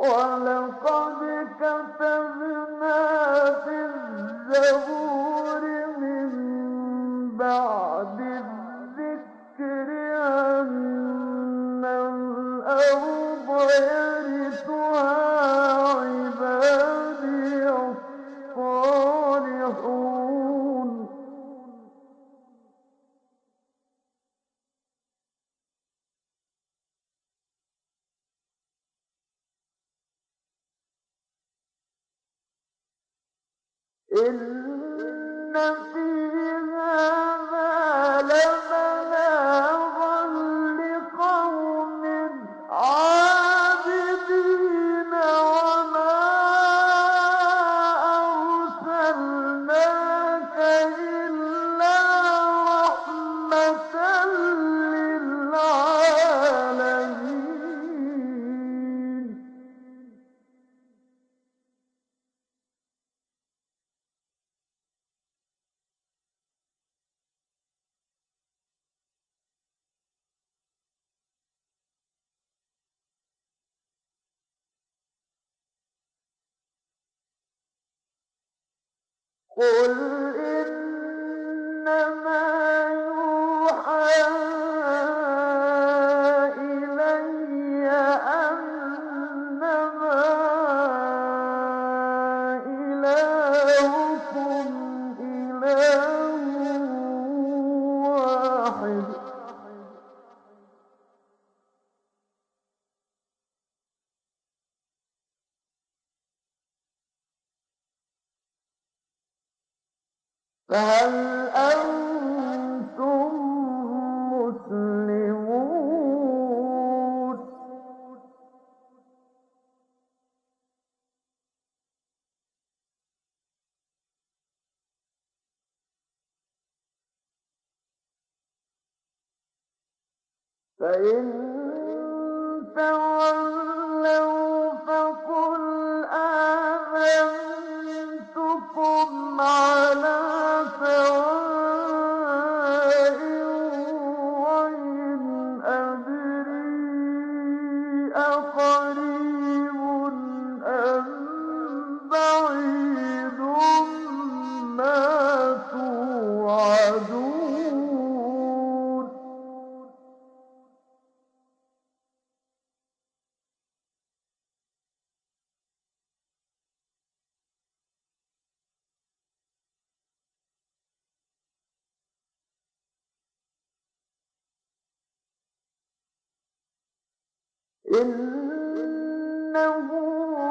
ولقد كتبنا في الزبور من بعد الذكر أن الأرض يرثها إلا قل إنما يوحى فهل أنتم مسلمون؟ فإن تولوا فقل آمنتكم على سواء إنه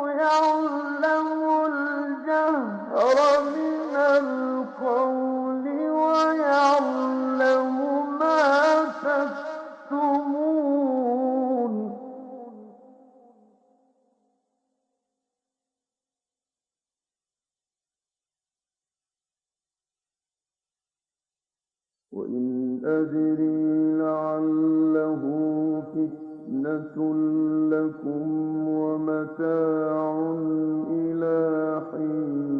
يعلم الجهر من القول ويعلم ما وإن أدري لعله فتنة لكم ومتاع إلى حين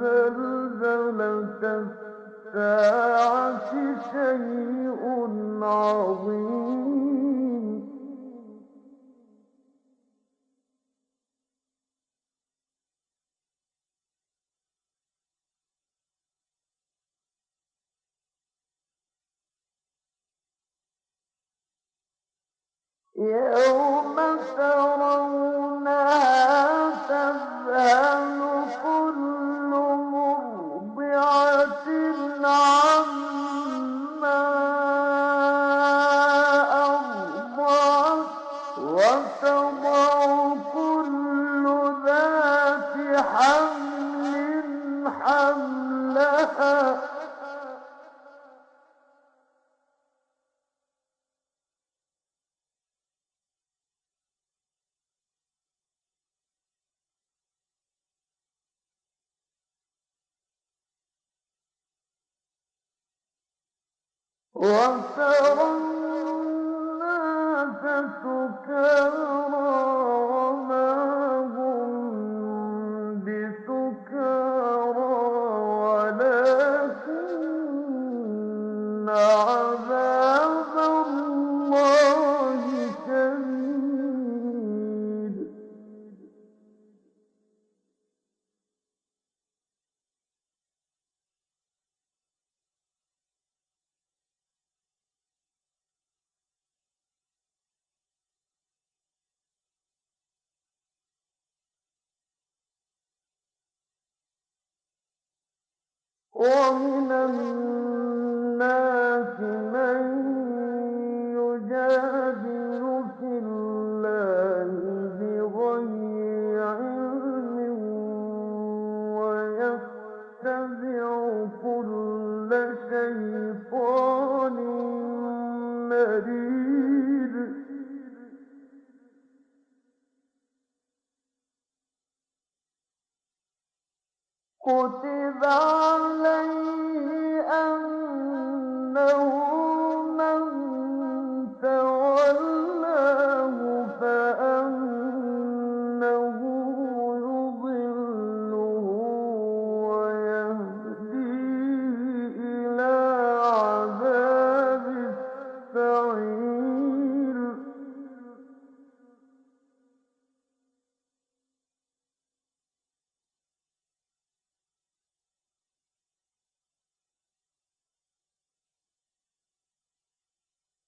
زلزلة الساعة شيء عظيم. يوم ترونها لها الناس سكارا ومن الناس من يُجَادِلُ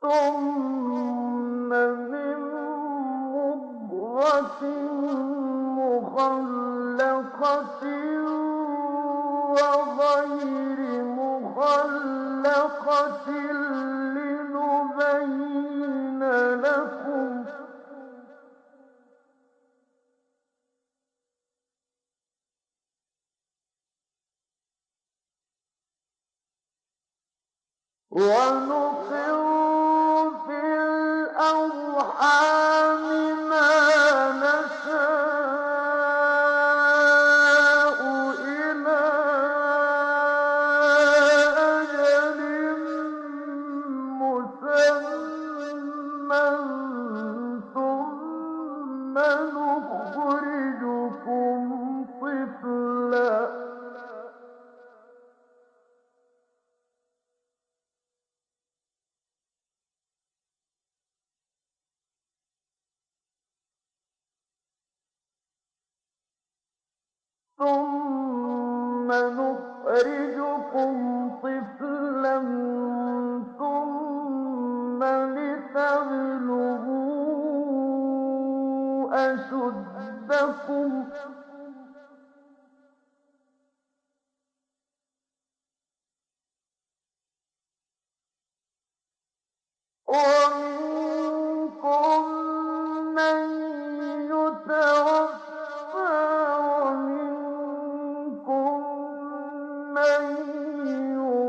ثم من مضغة مخلقة وغير مخلقة لنبين لكم ونقر ثم نخرجكم طفلا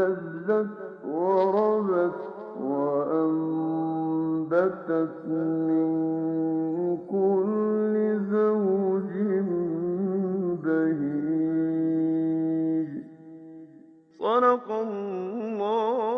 اهتزت وربت وأنبتت من كل زوج بهيج. صدق الله